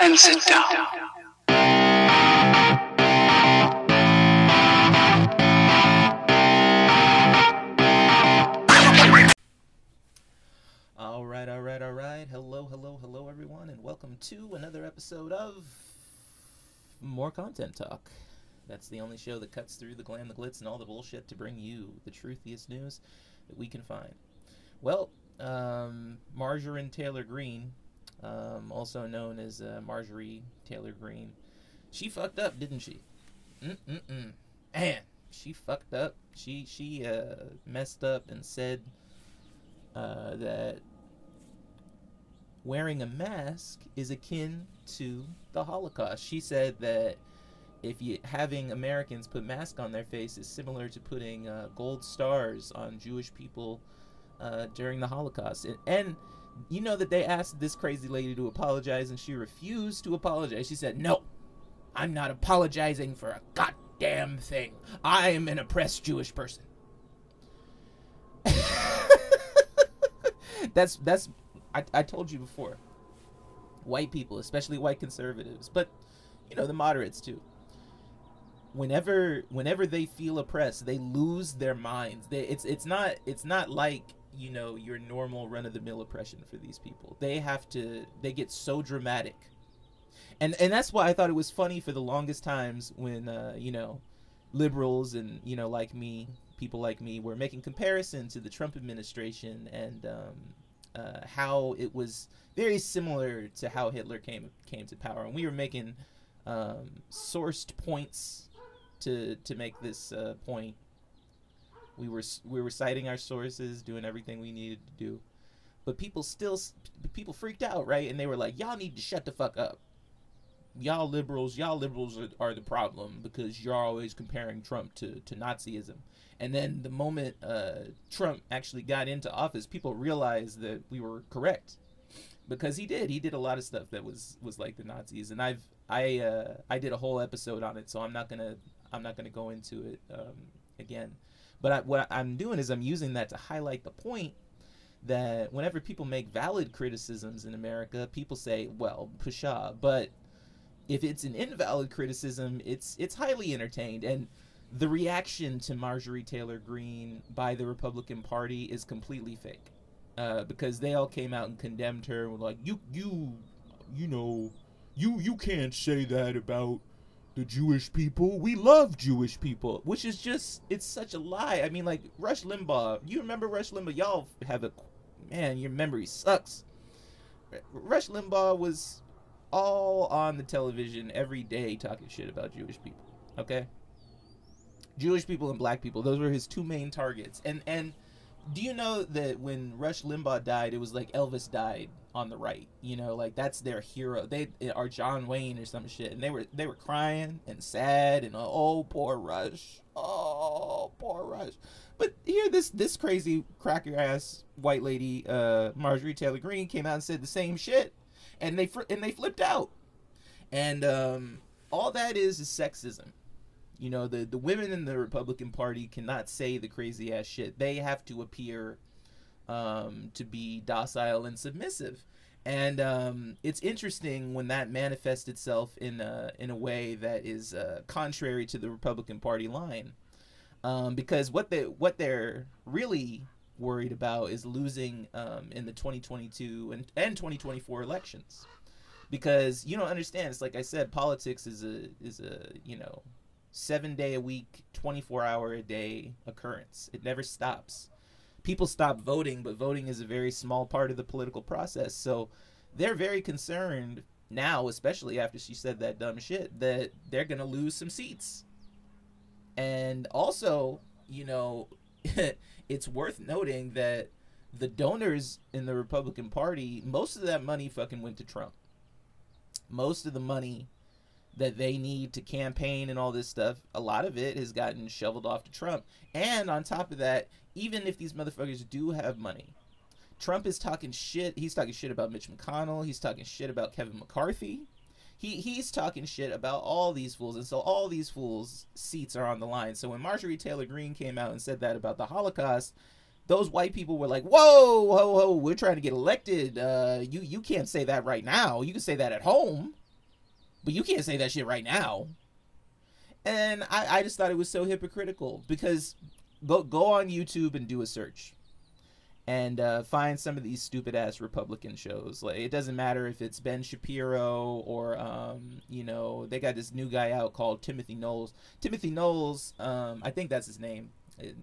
and sit down. All right, all right, all right. Hello, hello, hello, everyone, and welcome to another episode of More Content Talk. That's the only show that cuts through the glam, the glitz, and all the bullshit to bring you the truthiest news that we can find. Well, um, Marjorie Taylor Greene, um, also known as uh, Marjorie Taylor Greene, she fucked up, didn't she? Mm-mm-mm. Man, she fucked up. She she uh, messed up and said uh, that wearing a mask is akin to the Holocaust. She said that if you having Americans put masks on their face is similar to putting uh, gold stars on Jewish people uh, during the Holocaust. And, and you know that they asked this crazy lady to apologize, and she refused to apologize. She said, "No, I'm not apologizing for a goddamn thing. I am an oppressed Jewish person." that's that's I, I told you before white people especially white conservatives but you know the moderates too whenever whenever they feel oppressed they lose their minds they, it's it's not it's not like you know your normal run of the mill oppression for these people. They have to they get so dramatic. And and that's why i thought it was funny for the longest times when uh you know liberals and you know like me people like me were making comparison to the trump administration and um uh, how it was very similar to how Hitler came came to power, and we were making um, sourced points to to make this uh, point. We were we were citing our sources, doing everything we needed to do, but people still people freaked out, right? And they were like, "Y'all need to shut the fuck up." Y'all liberals, y'all liberals are, are the problem because you're always comparing Trump to, to Nazism. And then the moment uh, Trump actually got into office, people realized that we were correct because he did. He did a lot of stuff that was was like the Nazis, and I've I uh, I did a whole episode on it, so I'm not gonna I'm not gonna go into it um, again. But I, what I'm doing is I'm using that to highlight the point that whenever people make valid criticisms in America, people say, "Well, pshaw," but if it's an invalid criticism, it's it's highly entertained and the reaction to Marjorie Taylor Greene by the Republican Party is completely fake. Uh, because they all came out and condemned her and were like, "You, you, you know, you, you can't say that about the Jewish people. We love Jewish people," which is just, it's such a lie. I mean, like Rush Limbaugh. You remember Rush Limbaugh? Y'all have a, man, your memory sucks. Rush Limbaugh was all on the television every day talking shit about Jewish people. Okay. Jewish people and black people. Those were his two main targets. And and do you know that when Rush Limbaugh died, it was like Elvis died on the right. You know, like that's their hero. They are John Wayne or some shit, and they were they were crying and sad and oh poor Rush, oh poor Rush. But here, this this crazy cracker ass white lady, uh, Marjorie Taylor Greene, came out and said the same shit, and they fr- and they flipped out, and um, all that is is sexism. You know, the the women in the Republican Party cannot say the crazy ass shit. They have to appear um, to be docile and submissive. And um, it's interesting when that manifests itself in a, in a way that is uh, contrary to the Republican Party line, um, because what they what they're really worried about is losing um, in the 2022 and, and 2024 elections, because you don't understand. It's like I said, politics is a is a you know seven day a week, 24 hour a day occurrence. It never stops. People stop voting, but voting is a very small part of the political process. So they're very concerned now, especially after she said that dumb shit, that they're going to lose some seats. And also, you know, it's worth noting that the donors in the Republican Party, most of that money fucking went to Trump. Most of the money that they need to campaign and all this stuff, a lot of it has gotten shoveled off to Trump. And on top of that, even if these motherfuckers do have money, Trump is talking shit. He's talking shit about Mitch McConnell. He's talking shit about Kevin McCarthy. He he's talking shit about all these fools, and so all these fools' seats are on the line. So when Marjorie Taylor Greene came out and said that about the Holocaust, those white people were like, "Whoa, whoa, whoa! We're trying to get elected. Uh, you you can't say that right now. You can say that at home." but you can't say that shit right now. And I, I just thought it was so hypocritical because go go on YouTube and do a search and uh, find some of these stupid ass Republican shows. Like it doesn't matter if it's Ben Shapiro or um, you know they got this new guy out called Timothy Knowles. Timothy Knowles, um, I think that's his name. It,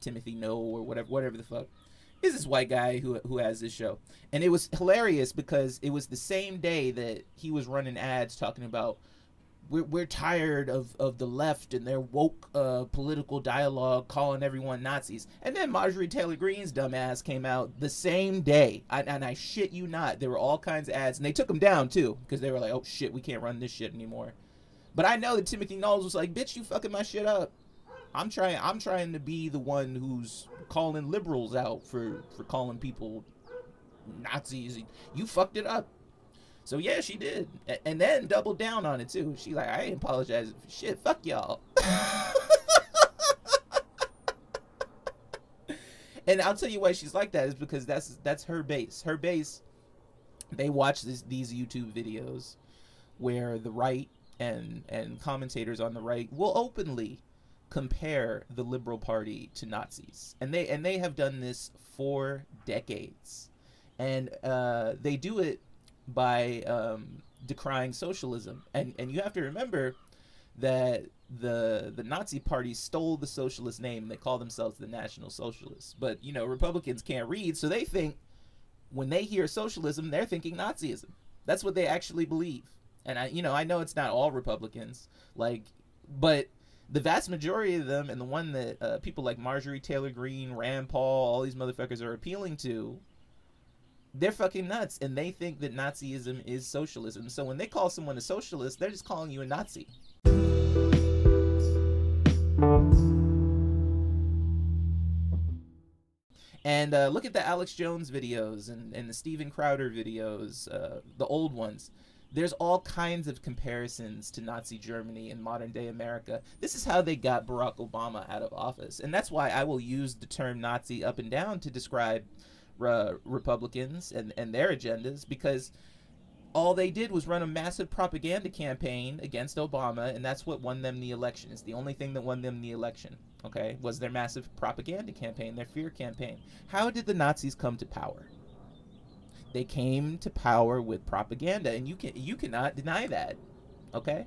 Timothy No or whatever whatever the fuck is this white guy who who has this show. And it was hilarious because it was the same day that he was running ads talking about we're, we're tired of, of the left and their woke uh, political dialogue calling everyone Nazis. And then Marjorie Taylor Greene's dumbass came out the same day. I, and I shit you not, there were all kinds of ads. And they took them down too because they were like, oh shit, we can't run this shit anymore. But I know that Timothy Knowles was like, bitch, you fucking my shit up. I'm trying. I'm trying to be the one who's calling liberals out for for calling people Nazis. You fucked it up. So yeah, she did, and then doubled down on it too. She like, I ain't shit. Fuck y'all. and I'll tell you why she's like that is because that's that's her base. Her base. They watch this, these YouTube videos where the right and and commentators on the right will openly compare the Liberal Party to Nazis, and they and they have done this for decades, and uh, they do it by um, decrying socialism. And and you have to remember that the the Nazi party stole the socialist name. They call themselves the National Socialists. But you know, Republicans can't read, so they think when they hear socialism, they're thinking Nazism. That's what they actually believe. And I, you know, I know it's not all Republicans, like, but the vast majority of them, and the one that uh, people like Marjorie Taylor Greene, Rand Paul, all these motherfuckers are appealing to, they're fucking nuts and they think that Nazism is socialism. So when they call someone a socialist, they're just calling you a Nazi. And uh, look at the Alex Jones videos and, and the Steven Crowder videos, uh, the old ones. There's all kinds of comparisons to Nazi Germany and modern day America. This is how they got Barack Obama out of office. And that's why I will use the term Nazi up and down to describe uh, Republicans and, and their agendas because all they did was run a massive propaganda campaign against Obama, and that's what won them the election. It's the only thing that won them the election. Okay, was their massive propaganda campaign, their fear campaign. How did the Nazis come to power? They came to power with propaganda, and you can you cannot deny that. Okay,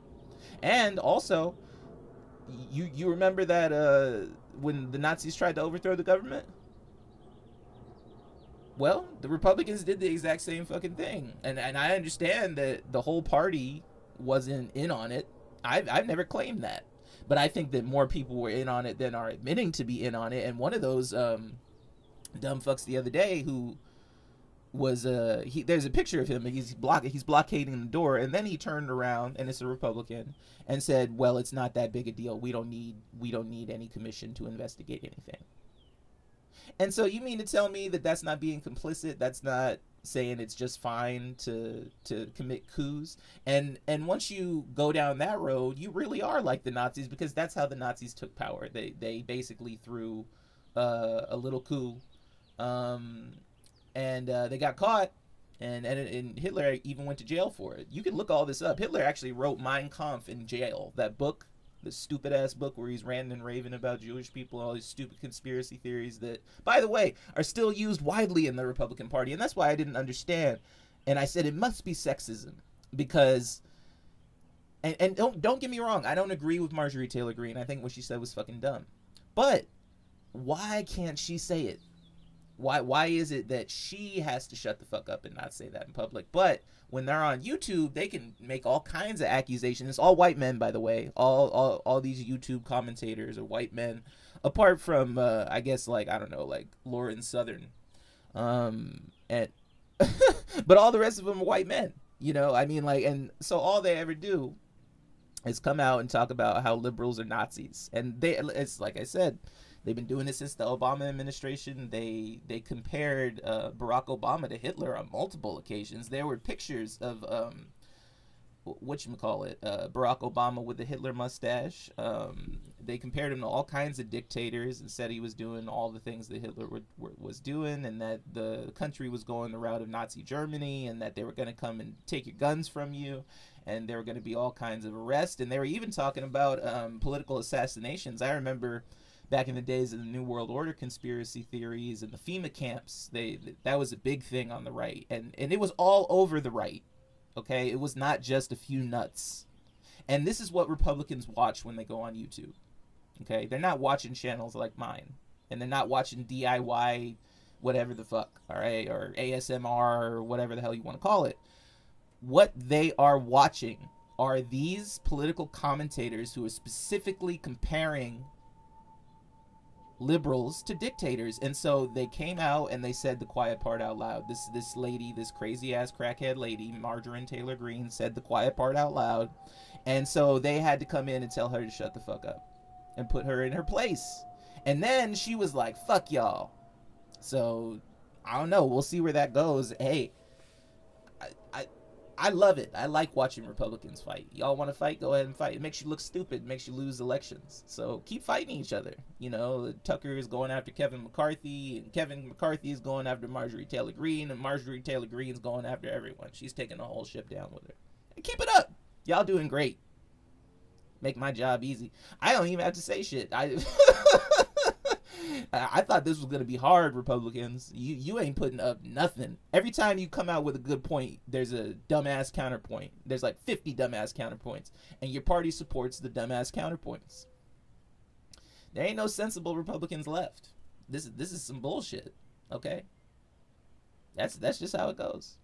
and also, you you remember that uh, when the Nazis tried to overthrow the government well, the Republicans did the exact same fucking thing, and and I understand that the whole party wasn't in on it. I've I've never claimed that, but I think that more people were in on it than are admitting to be in on it. And one of those um, dumb fucks the other day who was uh he there's a picture of him he's block he's blockading the door. And then he turned around and it's a republican and said well it's not that big a deal. We don't need we don't need any commission to investigate anything and so you mean to tell me that that's not being complicit? That's not saying it's just fine to to commit coups? And and once you go down that road you really are like the nazis because that's how the nazis took power. They they basically threw uh, a little coup um, and uh, they got caught and, and and hitler even went to jail for it. You can look all this up. Hitler actually wrote mein kampf in jail. That book the stupid ass book where he's ranting and raving about Jewish people and all these stupid conspiracy theories that, by the way, are still used widely in the Republican Party. And that's why I didn't understand. And I said it must be sexism because. And, and don't don't get me wrong, I don't agree with Marjorie Taylor Greene. I think what she said was fucking dumb. But why can't she say it? Why why is it that she has to shut the fuck up and not say that in public? But when they're on YouTube, they can make all kinds of accusations. It's all white men, by the way. All all, all these YouTube commentators are white men, apart from uh, I guess like I don't know like Lauren Southern, um, and but all the rest of them are white men. You know, I mean like, and so all they ever do is come out and talk about how liberals are Nazis, and they it's like I said They've been doing it since the Obama administration. They they compared uh, Barack Obama to Hitler on multiple occasions. There were pictures of um, what you call it, uh, Barack Obama with the Hitler mustache. Um, they compared him to all kinds of dictators and said he was doing all the things that Hitler was doing, and that the country was going the route of Nazi Germany, and that they were going to come and take your guns from you, and there were going to be all kinds of arrests, and they were even talking about um, political assassinations. I remember back in the days of the New World Order conspiracy theories and the FEMA camps, they that was a big thing on the right, and and it was all over the right. Okay, it was not just a few nuts. And this is what Republicans watch when they go on YouTube. Okay, they're not watching channels like mine, and they're not watching DIY, whatever the fuck, all right, or ASMR or whatever the hell you want to call it. What they are watching are these political commentators who are specifically comparing liberals to dictators. And so they came out and they said the quiet part out loud. This this lady this crazy ass crackhead lady marjorie taylor greene said the quiet part out loud. And so they had to come in and tell her to shut the fuck up and put her in her place. And then she was like fuck y'all. So i don't know. We'll see where that goes. Hey I love it. I like watching Republicans fight. Y'all want to fight? Go ahead and fight. It makes you look stupid. It makes you lose elections. So keep fighting each other. You know, Tucker is going after Kevin McCarthy, and Kevin McCarthy is going after Marjorie Taylor Greene, and Marjorie Taylor Greene is going after everyone. She's taking the whole ship down with her. And keep it up. Y'all doing great. Make my job easy. I don't even have to say shit. I I thought this was gonna be hard, Republicans. You you ain't putting up nothing. Every time you come out with a good point, there's a dumbass counterpoint. There's like 50 dumbass counterpoints, and your party supports the dumbass counterpoints. There ain't no sensible Republicans left. This is this is some bullshit. Okay. That's that's just how it goes.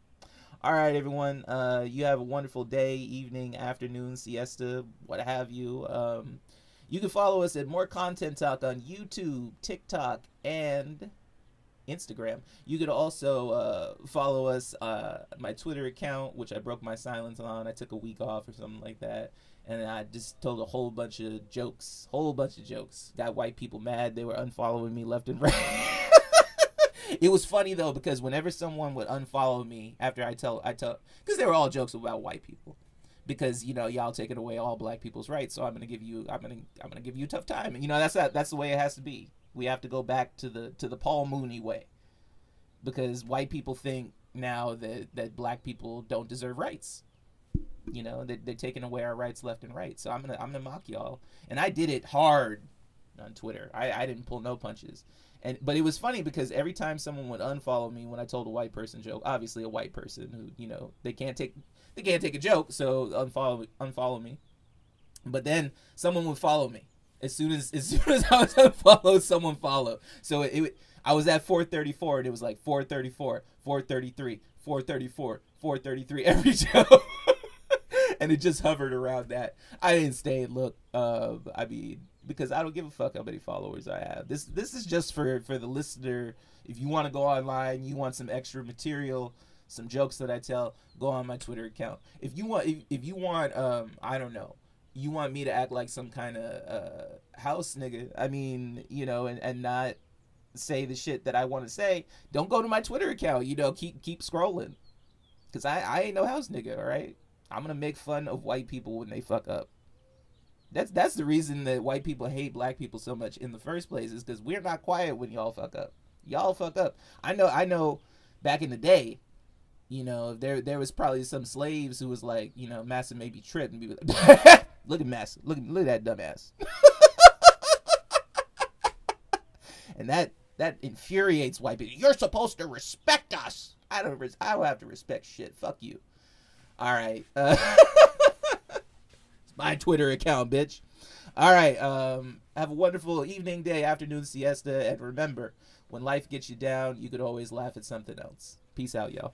All right, everyone. Uh, you have a wonderful day, evening, afternoon, siesta, what have you. Um, you can follow us at More Content Talk on YouTube, TikTok, and Instagram. You could also uh, follow us uh, my Twitter account, which I broke my silence on. I took a week off or something like that, and I just told a whole bunch of jokes, whole bunch of jokes. Got white people mad. They were unfollowing me left and right. it was funny though because whenever someone would unfollow me after I tell I tell because they were all jokes about white people because you know y'all taking away all black people's rights so i'm gonna give you i'm gonna i'm gonna give you a tough time. And you know that's that that's the way it has to be. We have to go back to the to the paul mooney way. Because white people think now that that black people don't deserve rights. You know they, they're taking away our rights left and right. So i'm gonna i'm gonna mock y'all. And i did it hard on twitter i i didn't pull no punches and but it was funny because every time someone would unfollow me when I told a white person joke, obviously a white person who you know they can't take they can't take a joke, so unfollow unfollow me. But then someone would follow me as soon as as soon as I was unfollowed, someone followed. So it, it I was at 434 and it was like 434, 433, 434, 433 every joke. and it just hovered around that. I didn't stay and look. Uh, I mean, because I don't give a fuck how many followers I have. This this is just for for the listener. If you want to go online, you want some extra material, some jokes that I tell, go on my Twitter account. If you want, if, if you want, um, I don't know, you want me to act like some kind of uh, house nigga. I mean, you know, and and not say the shit that I want to say. Don't go to my Twitter account. You know, keep keep scrolling, cause I I ain't no house nigga. All right, I'm gonna make fun of white people when they fuck up. That's that's the reason that white people hate black people so much in the first place is because we're not quiet when y'all fuck up. Y'all fuck up. I know. I know. Back in the day, you know, there there was probably some slaves who was like, you know, Massa maybe trip and be like, look at Massa, look look at that dumbass. and that that infuriates white people. You're supposed to respect us. I don't. I don't have to respect shit. Fuck you. All right. Uh, My Twitter account, bitch. All right. Um, have a wonderful evening, day, afternoon, siesta, and remember, when life gets you down, you could always laugh at something else. Peace out, y'all.